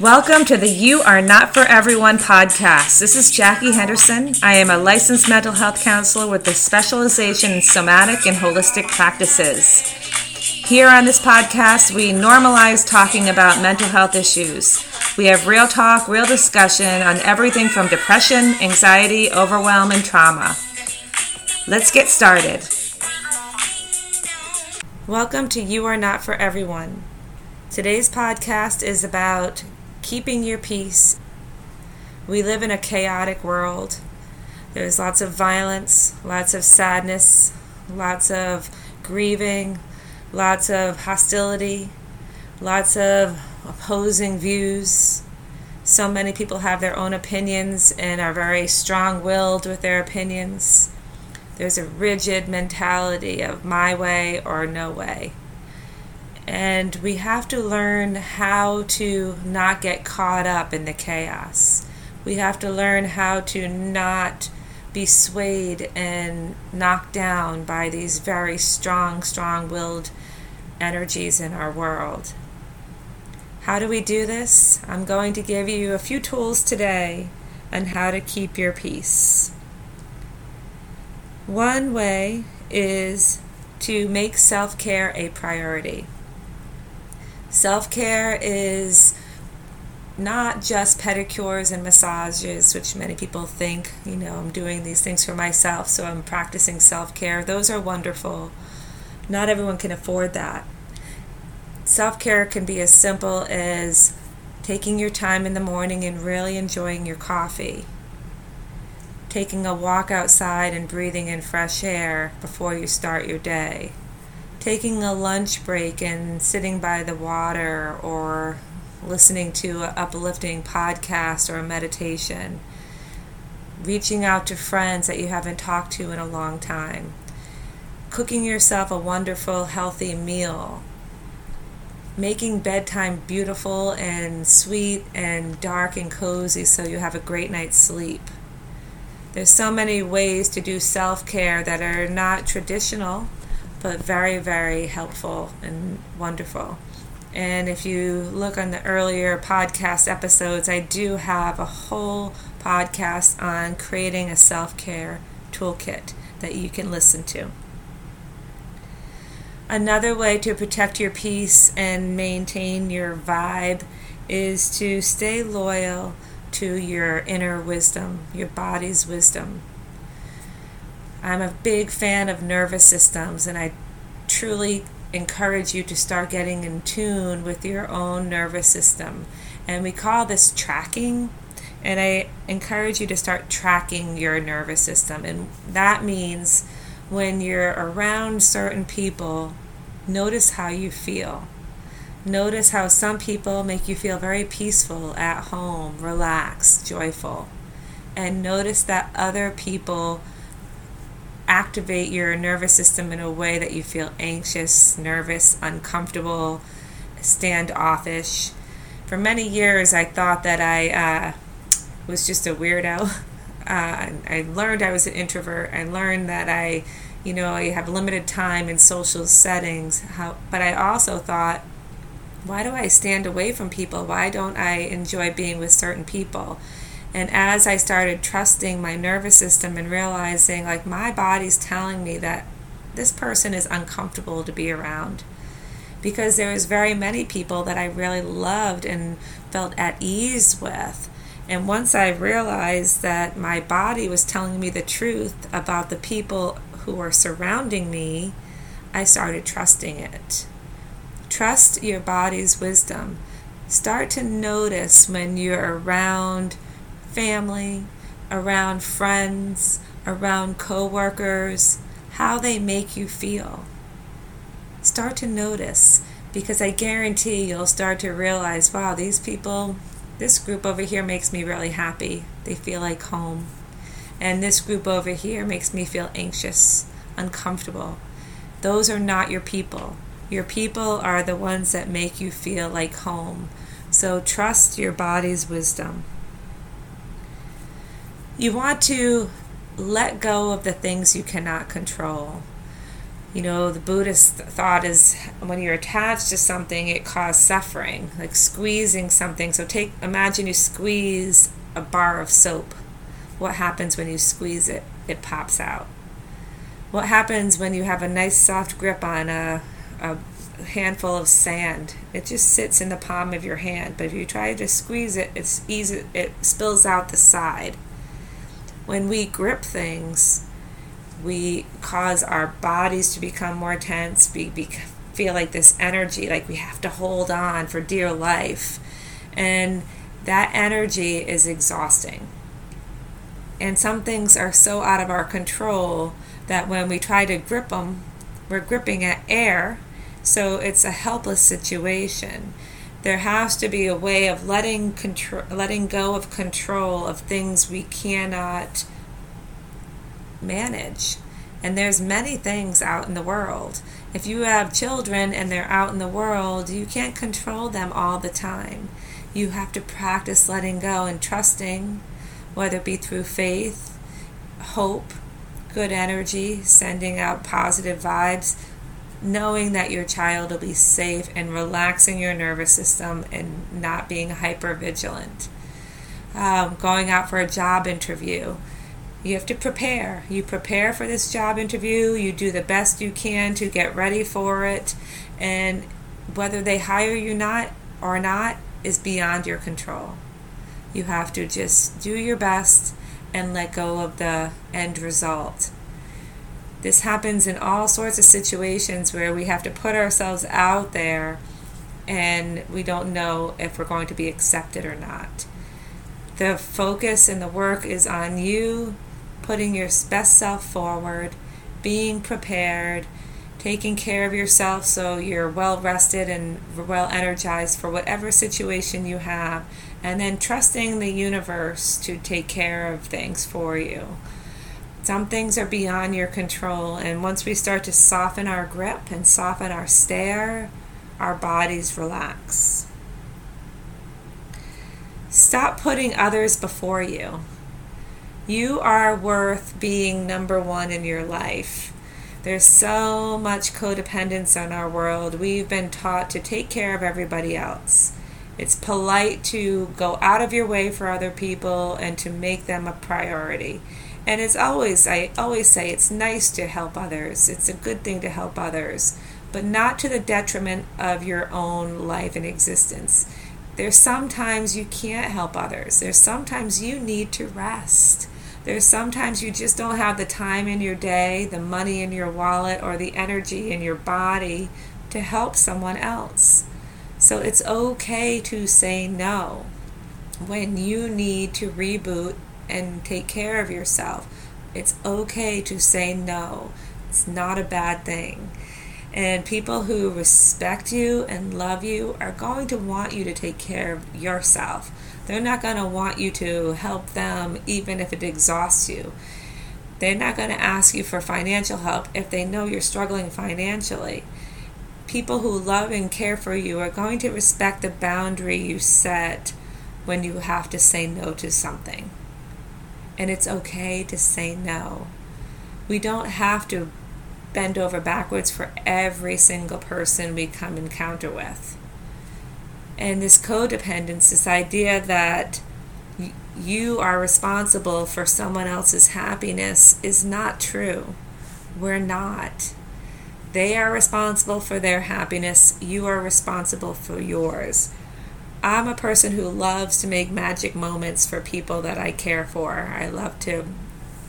Welcome to the You Are Not For Everyone podcast. This is Jackie Henderson. I am a licensed mental health counselor with a specialization in somatic and holistic practices. Here on this podcast, we normalize talking about mental health issues. We have real talk, real discussion on everything from depression, anxiety, overwhelm, and trauma. Let's get started. Welcome to You Are Not For Everyone. Today's podcast is about keeping your peace. We live in a chaotic world. There's lots of violence, lots of sadness, lots of grieving, lots of hostility, lots of opposing views. So many people have their own opinions and are very strong willed with their opinions. There's a rigid mentality of my way or no way. And we have to learn how to not get caught up in the chaos. We have to learn how to not be swayed and knocked down by these very strong, strong willed energies in our world. How do we do this? I'm going to give you a few tools today on how to keep your peace. One way is to make self care a priority. Self care is not just pedicures and massages, which many people think, you know, I'm doing these things for myself, so I'm practicing self care. Those are wonderful. Not everyone can afford that. Self care can be as simple as taking your time in the morning and really enjoying your coffee, taking a walk outside and breathing in fresh air before you start your day taking a lunch break and sitting by the water or listening to an uplifting podcast or a meditation, reaching out to friends that you haven't talked to in a long time, cooking yourself a wonderful, healthy meal, making bedtime beautiful and sweet and dark and cozy so you have a great night's sleep. There's so many ways to do self care that are not traditional but very, very helpful and wonderful. And if you look on the earlier podcast episodes, I do have a whole podcast on creating a self care toolkit that you can listen to. Another way to protect your peace and maintain your vibe is to stay loyal to your inner wisdom, your body's wisdom. I'm a big fan of nervous systems, and I truly encourage you to start getting in tune with your own nervous system. And we call this tracking. And I encourage you to start tracking your nervous system. And that means when you're around certain people, notice how you feel. Notice how some people make you feel very peaceful at home, relaxed, joyful. And notice that other people activate your nervous system in a way that you feel anxious, nervous, uncomfortable, standoffish. For many years, I thought that I uh, was just a weirdo. Uh, I learned I was an introvert. I learned that I, you know, I have limited time in social settings. How, but I also thought, why do I stand away from people? Why don't I enjoy being with certain people? And as I started trusting my nervous system and realizing, like, my body's telling me that this person is uncomfortable to be around because there was very many people that I really loved and felt at ease with. And once I realized that my body was telling me the truth about the people who were surrounding me, I started trusting it. Trust your body's wisdom. Start to notice when you're around family, around friends, around coworkers, how they make you feel. Start to notice because I guarantee you'll start to realize wow, these people, this group over here makes me really happy. They feel like home. And this group over here makes me feel anxious, uncomfortable. Those are not your people. Your people are the ones that make you feel like home. So trust your body's wisdom. You want to let go of the things you cannot control. You know, the Buddhist thought is when you're attached to something, it causes suffering, like squeezing something. So take, imagine you squeeze a bar of soap. What happens when you squeeze it? It pops out. What happens when you have a nice soft grip on a, a handful of sand? It just sits in the palm of your hand. But if you try to squeeze it, it's easy. It spills out the side. When we grip things, we cause our bodies to become more tense. We feel like this energy, like we have to hold on for dear life. And that energy is exhausting. And some things are so out of our control that when we try to grip them, we're gripping at air. So it's a helpless situation. There has to be a way of letting control, letting go of control of things we cannot manage. And there's many things out in the world. If you have children and they're out in the world, you can't control them all the time. You have to practice letting go and trusting, whether it be through faith, hope, good energy, sending out positive vibes, knowing that your child will be safe and relaxing your nervous system and not being hyper vigilant. Um, going out for a job interview you have to prepare. You prepare for this job interview, you do the best you can to get ready for it, and whether they hire you not or not is beyond your control. You have to just do your best and let go of the end result. This happens in all sorts of situations where we have to put ourselves out there and we don't know if we're going to be accepted or not. The focus and the work is on you putting your best self forward, being prepared, taking care of yourself so you're well rested and well energized for whatever situation you have, and then trusting the universe to take care of things for you. Some things are beyond your control, and once we start to soften our grip and soften our stare, our bodies relax. Stop putting others before you. You are worth being number one in your life. There's so much codependence in our world. We've been taught to take care of everybody else. It's polite to go out of your way for other people and to make them a priority. And it's always, I always say, it's nice to help others. It's a good thing to help others, but not to the detriment of your own life and existence. There's sometimes you can't help others. There's sometimes you need to rest. There's sometimes you just don't have the time in your day, the money in your wallet, or the energy in your body to help someone else. So it's okay to say no when you need to reboot and take care of yourself. It's okay to say no. It's not a bad thing. And people who respect you and love you are going to want you to take care of yourself. They're not going to want you to help them even if it exhausts you. They're not going to ask you for financial help if they know you're struggling financially. People who love and care for you are going to respect the boundary you set when you have to say no to something. And it's okay to say no. We don't have to bend over backwards for every single person we come encounter with and this codependence, this idea that you are responsible for someone else's happiness, is not true. We're not. They are responsible for their happiness, you are responsible for yours. I'm a person who loves to make magic moments for people that I care for. I love to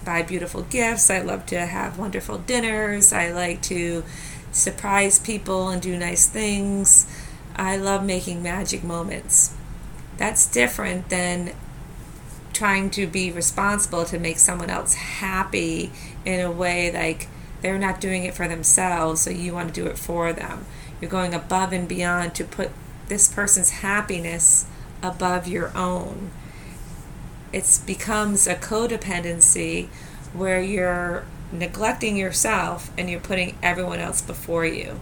buy beautiful gifts. I love to have wonderful dinners. I like to surprise people and do nice things. I love making magic moments. That's different than trying to be responsible to make someone else happy in a way like they're not doing it for themselves, so you want to do it for them. You're going above and beyond to put this person's happiness above your own. It becomes a codependency where you're neglecting yourself and you're putting everyone else before you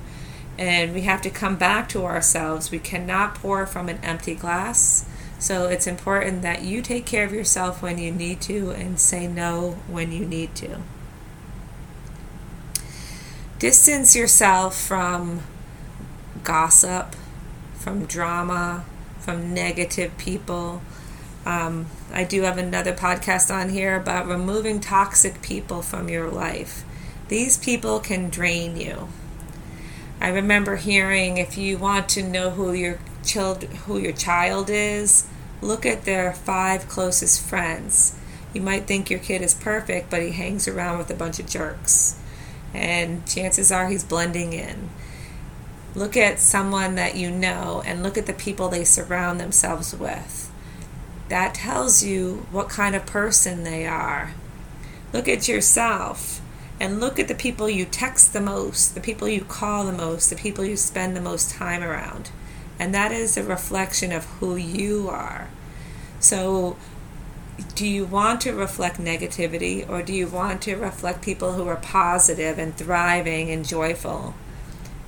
and we have to come back to ourselves. We cannot pour from an empty glass. So it's important that you take care of yourself when you need to and say no when you need to. Distance yourself from gossip, from drama, from negative people. Um, I do have another podcast on here about removing toxic people from your life. These people can drain you. I remember hearing if you want to know who your child who your child is, look at their five closest friends. You might think your kid is perfect, but he hangs around with a bunch of jerks. And chances are he's blending in. Look at someone that you know and look at the people they surround themselves with. That tells you what kind of person they are. Look at yourself and look at the people you text the most, the people you call the most, the people you spend the most time around. And that is a reflection of who you are. So, do you want to reflect negativity or do you want to reflect people who are positive and thriving and joyful?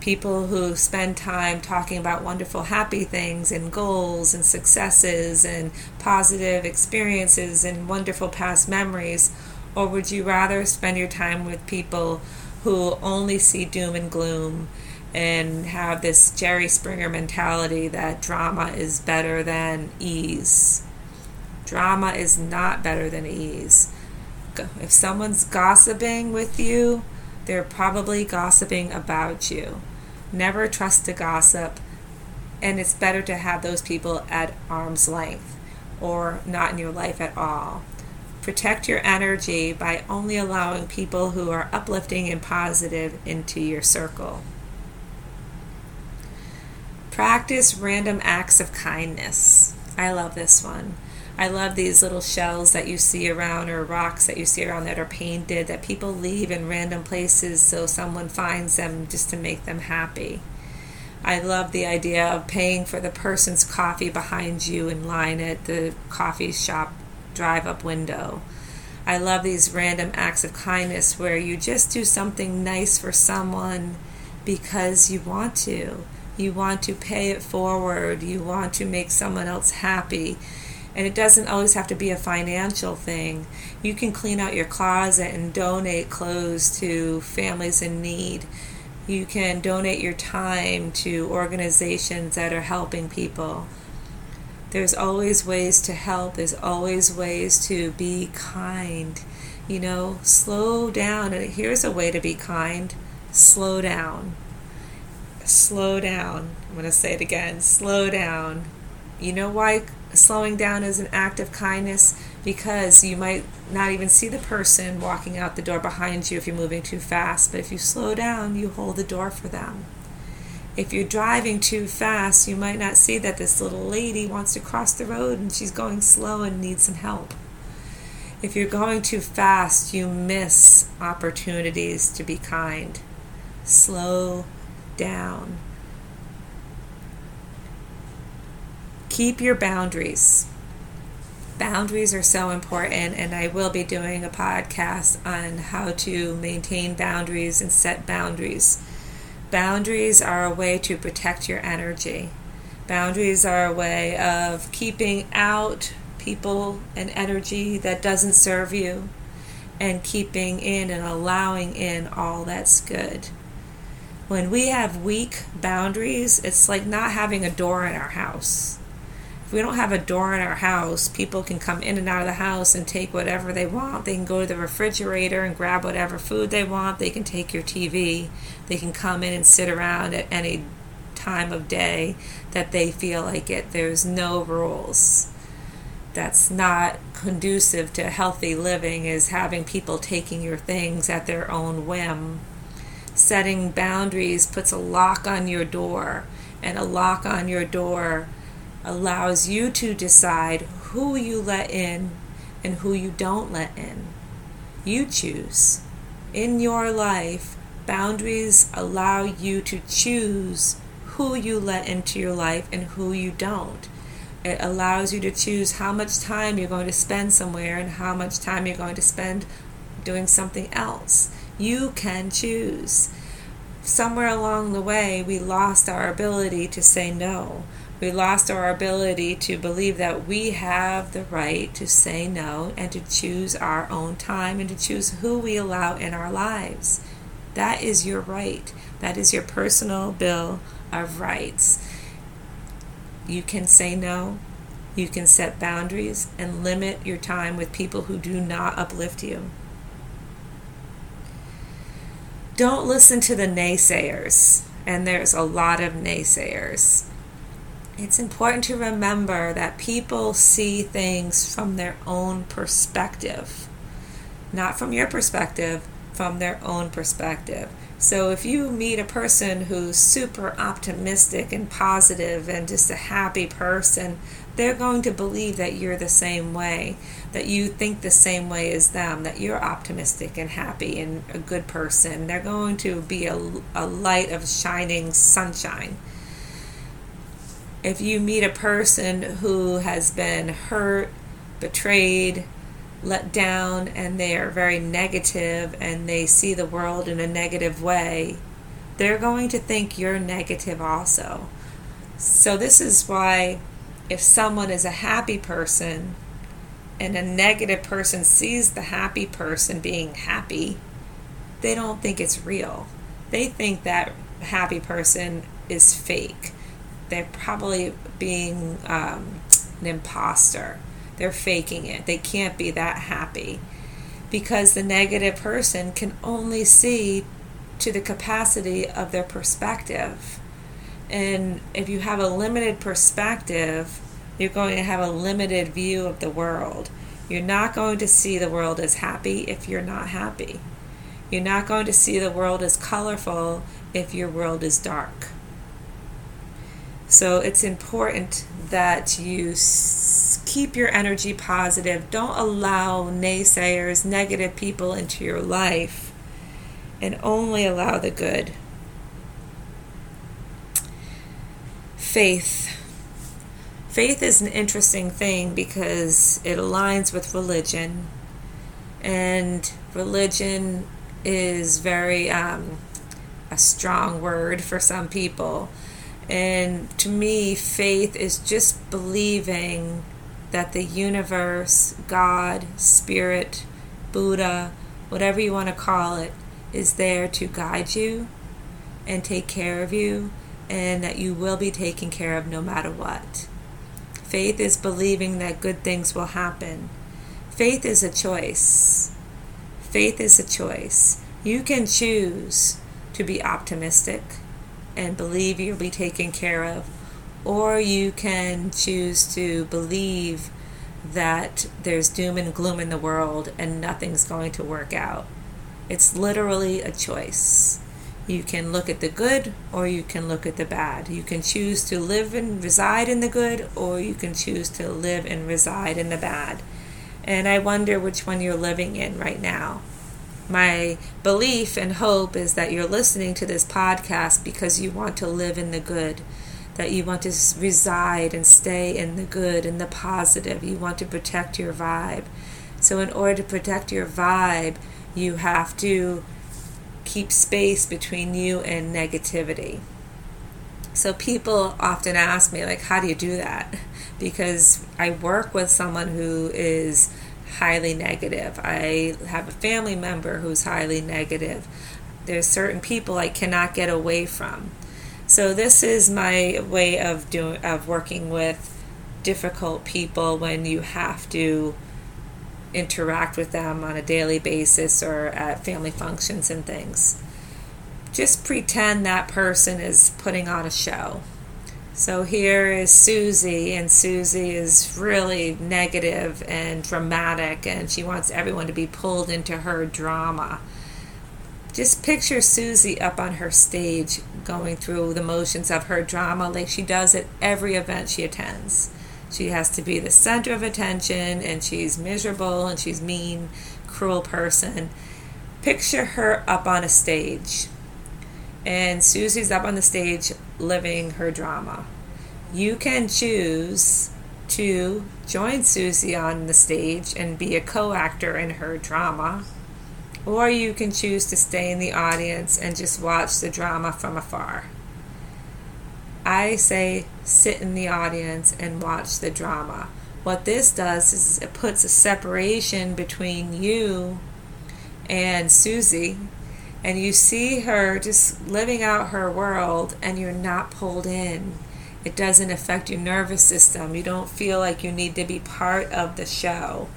People who spend time talking about wonderful, happy things and goals and successes and positive experiences and wonderful past memories? Or would you rather spend your time with people who only see doom and gloom and have this Jerry Springer mentality that drama is better than ease? Drama is not better than ease. If someone's gossiping with you, they're probably gossiping about you. Never trust a gossip, and it's better to have those people at arm's length or not in your life at all. Protect your energy by only allowing people who are uplifting and positive into your circle. Practice random acts of kindness. I love this one. I love these little shells that you see around or rocks that you see around that are painted that people leave in random places so someone finds them just to make them happy. I love the idea of paying for the person's coffee behind you in line at the coffee shop drive up window. I love these random acts of kindness where you just do something nice for someone because you want to. You want to pay it forward. You want to make someone else happy. And it doesn't always have to be a financial thing. You can clean out your closet and donate clothes to families in need. You can donate your time to organizations that are helping people. There's always ways to help, there's always ways to be kind. You know, slow down. And here's a way to be kind slow down. Slow down. I'm going to say it again slow down. You know why slowing down is an act of kindness? Because you might not even see the person walking out the door behind you if you're moving too fast, but if you slow down, you hold the door for them. If you're driving too fast, you might not see that this little lady wants to cross the road and she's going slow and needs some help. If you're going too fast, you miss opportunities to be kind. Slow down. Keep your boundaries. Boundaries are so important, and I will be doing a podcast on how to maintain boundaries and set boundaries Boundaries are a way to protect your energy. Boundaries are a way of keeping out people and energy that doesn't serve you and keeping in and allowing in all that's good. When we have weak boundaries, it's like not having a door in our house if we don't have a door in our house, people can come in and out of the house and take whatever they want. They can go to the refrigerator and grab whatever food they want. They can take your TV. They can come in and sit around at any time of day that they feel like it. There's no rules. That's not conducive to healthy living is having people taking your things at their own whim. Setting boundaries puts a lock on your door, and a lock on your door allows you to decide who you let in and who you don't let in. You choose. In your life, boundaries allow you to choose who you let into your life and who you don't. It allows you to choose how much time you're going to spend somewhere and how much time you're going to spend doing something else. You can choose. Somewhere along the way, we lost our ability to say no. We lost our ability to believe that we have the right to say no and to choose our own time and to choose who we allow in our lives. That is your right. That is your personal bill of rights. You can say no. You can set boundaries and limit your time with people who do not uplift you. Don't listen to the naysayers, and there's a lot of naysayers. It's important to remember that people see things from their own perspective, not from your perspective, from their own perspective. So if you meet a person who's super optimistic and positive and just a happy person, they're going to believe that you're the same way, that you think the same way as them, that you're optimistic and happy and a good person. They're going to be a, a light of shining sunshine. If you meet a person who has been hurt, betrayed, let down and they are very negative and they see the world in a negative way, they're going to think you're negative also. So, this is why if someone is a happy person and a negative person sees the happy person being happy, they don't think it's real. They think that happy person is fake. They're probably being um, an imposter they're faking it. They can't be that happy because the negative person can only see to the capacity of their perspective. And if you have a limited perspective, you're going to have a limited view of the world. You're not going to see the world as happy if you're not happy. You're not going to see the world as colorful if your world is dark. So it's important that you keep your energy positive. Don't allow naysayers, negative people into your life, and only allow the good. Faith. Faith is an interesting thing because it aligns with religion, and religion is very um, a strong word for some people and to me, faith is just believing that the universe, God, Spirit, Buddha, whatever you want to call it, is there to guide you and take care of you, and that you will be taken care of no matter what. Faith is believing that good things will happen. Faith is a choice. Faith is a choice. You can choose to be optimistic and believe you'll be taken care of, or you can choose to believe that there's doom and gloom in the world and nothing's going to work out. It's literally a choice. You can look at the good or you can look at the bad. You can choose to live and reside in the good or you can choose to live and reside in the bad. And I wonder which one you're living in right now my belief and hope is that you're listening to this podcast because you want to live in the good, that you want to reside and stay in the good and the positive. You want to protect your vibe. So, in order to protect your vibe, you have to keep space between you and negativity. So, people often ask me, like, how do you do that? Because I work with someone who is highly negative. I have a family member who's highly negative. There's certain people I cannot get away from. So this is my way of doing of working with difficult people when you have to interact with them on a daily basis or at family functions and things. Just pretend that person is putting on a show. So here is Susie, and Susie is really negative and dramatic, and she wants everyone to be pulled into her drama. Just picture Susie up on her stage going through the motions of her drama like she does at every event she attends. She has to be the center of attention, and she's miserable, and she's mean, cruel person. Picture her up on a stage and Susie's up on the stage living her drama. You can choose to join Susie on the stage and be a co actor in her drama, or you can choose to stay in the audience and just watch the drama from afar. I say sit in the audience and watch the drama. What this does is it puts a separation between you and Susie and you see her just living out her world and you're not pulled in. It doesn't affect your nervous system. You don't feel like you need to be part of the show.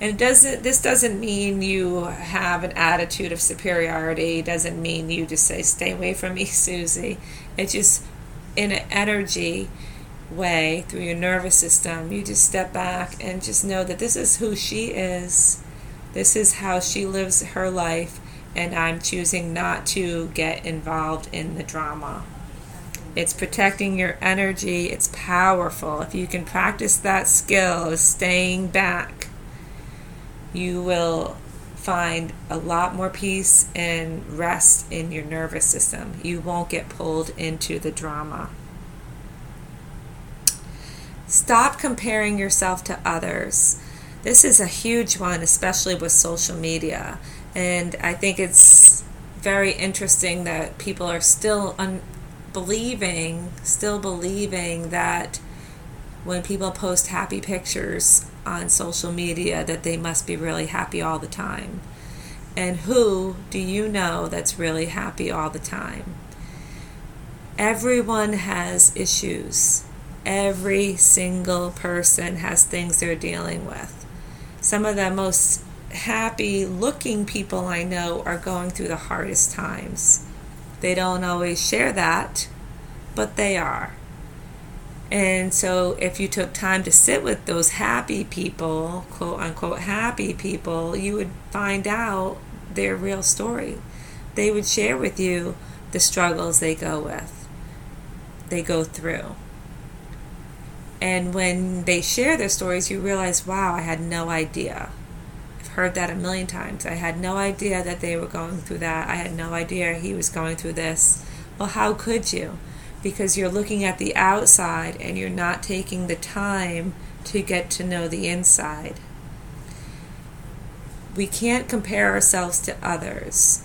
And it doesn't this doesn't mean you have an attitude of superiority. It doesn't mean you just say stay away from me, Susie. It's just in an energy way through your nervous system. You just step back and just know that this is who she is. This is how she lives her life and I'm choosing not to get involved in the drama. It's protecting your energy. It's powerful. If you can practice that skill of staying back, you will find a lot more peace and rest in your nervous system. You won't get pulled into the drama. Stop comparing yourself to others. This is a huge one, especially with social media. And I think it's very interesting that people are still un- believing, still believing that when people post happy pictures on social media that they must be really happy all the time. And who do you know that's really happy all the time? Everyone has issues. Every single person has things they're dealing with. Some of the most happy looking people I know are going through the hardest times. They don't always share that, but they are. And so, if you took time to sit with those happy people, quote unquote happy people, you would find out their real story. They would share with you the struggles they go with, they go through. And when they share their stories, you realize, wow, I had no idea heard that a million times. I had no idea that they were going through that. I had no idea he was going through this. Well, how could you? Because you're looking at the outside and you're not taking the time to get to know the inside. We can't compare ourselves to others.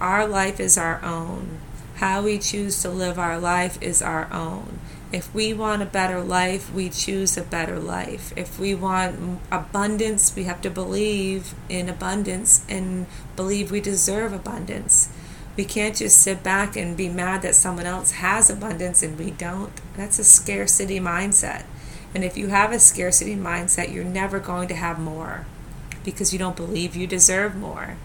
Our life is our own. How we choose to live our life is our own. If we want a better life, we choose a better life. If we want abundance, we have to believe in abundance and believe we deserve abundance. We can't just sit back and be mad that someone else has abundance and we don't. That's a scarcity mindset. And if you have a scarcity mindset, you're never going to have more because you don't believe you deserve more.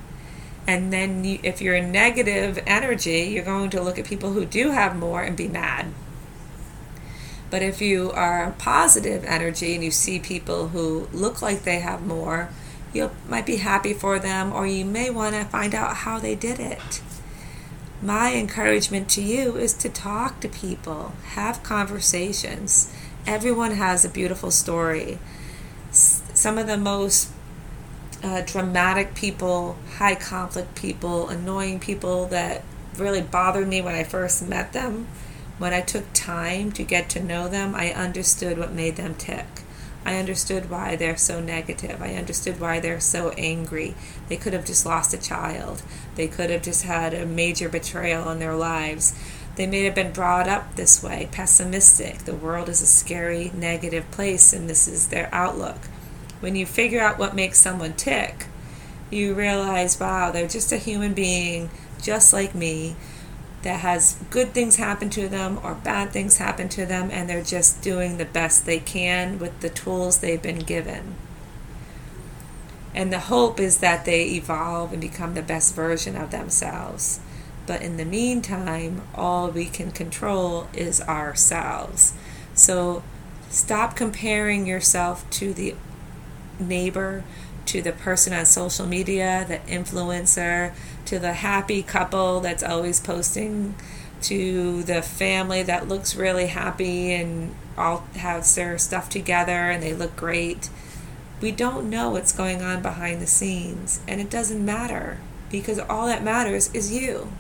And then you, if you're in negative energy, you're going to look at people who do have more and be mad but if you are positive energy and you see people who look like they have more, you might be happy for them or you may want to find out how they did it. My encouragement to you is to talk to people, have conversations. Everyone has a beautiful story. Some of the most uh, dramatic people, high conflict people, annoying people that really bothered me when I first met them when I took time to get to know them, I understood what made them tick. I understood why they're so negative. I understood why they're so angry. They could have just lost a child. They could have just had a major betrayal in their lives. They may have been brought up this way, pessimistic. The world is a scary, negative place, and this is their outlook. When you figure out what makes someone tick, you realize, wow, they're just a human being just like me that has good things happen to them or bad things happen to them, and they're just doing the best they can with the tools they've been given. And the hope is that they evolve and become the best version of themselves. But in the meantime, all we can control is ourselves. So stop comparing yourself to the neighbor, to the person on social media, the influencer, to the happy couple that's always posting, to the family that looks really happy and all has their stuff together and they look great. We don't know what's going on behind the scenes, and it doesn't matter because all that matters is you,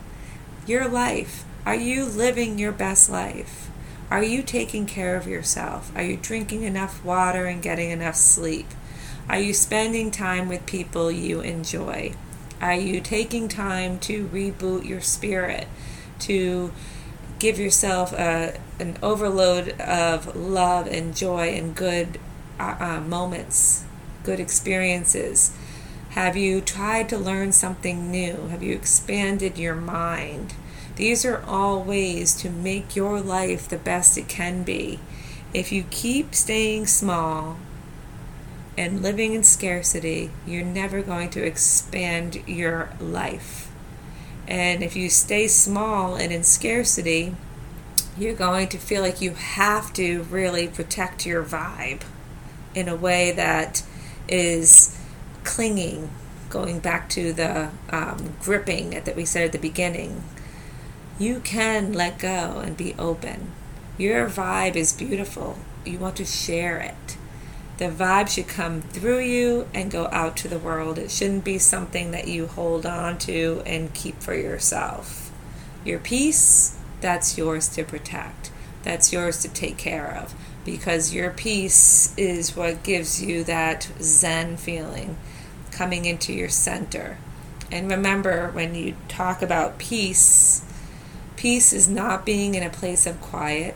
your life. Are you living your best life? Are you taking care of yourself? Are you drinking enough water and getting enough sleep? Are you spending time with people you enjoy? Are you taking time to reboot your spirit, to give yourself a, an overload of love and joy and good uh, uh, moments, good experiences? Have you tried to learn something new? Have you expanded your mind? These are all ways to make your life the best it can be. If you keep staying small and living in scarcity, you're never going to expand your life. And if you stay small and in scarcity, you're going to feel like you have to really protect your vibe in a way that is clinging, going back to the um, gripping that we said at the beginning. You can let go and be open. Your vibe is beautiful. You want to share it. The vibe should come through you and go out to the world. It shouldn't be something that you hold on to and keep for yourself. Your peace, that's yours to protect. That's yours to take care of because your peace is what gives you that Zen feeling coming into your center. And remember, when you talk about peace, peace is not being in a place of quiet.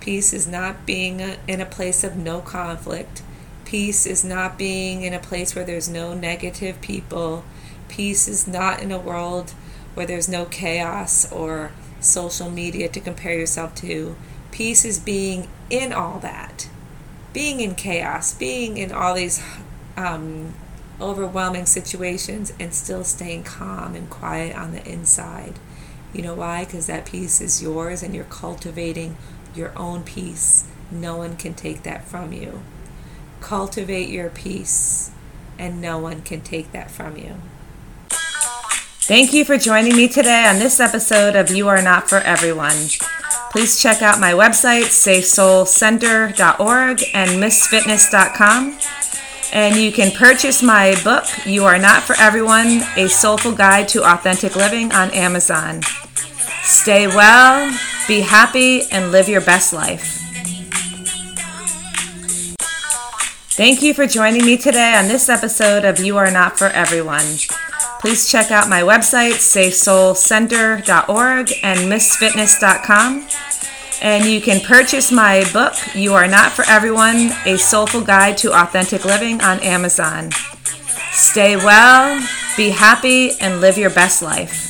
Peace is not being in a place of no conflict. Peace is not being in a place where there's no negative people. Peace is not in a world where there's no chaos or social media to compare yourself to. Peace is being in all that, being in chaos, being in all these um, overwhelming situations, and still staying calm and quiet on the inside. You know why? Because that peace is yours and you're cultivating your own peace. No one can take that from you. Cultivate your peace, and no one can take that from you. Thank you for joining me today on this episode of You Are Not For Everyone. Please check out my website, safesoulcenter.org and mistfitness.com. And you can purchase my book, You Are Not For Everyone A Soulful Guide to Authentic Living, on Amazon. Stay well, be happy, and live your best life. Thank you for joining me today on this episode of You Are Not For Everyone. Please check out my website, safesoulcenter.org and mistfitness.com. And you can purchase my book, You Are Not For Everyone A Soulful Guide to Authentic Living, on Amazon. Stay well, be happy, and live your best life.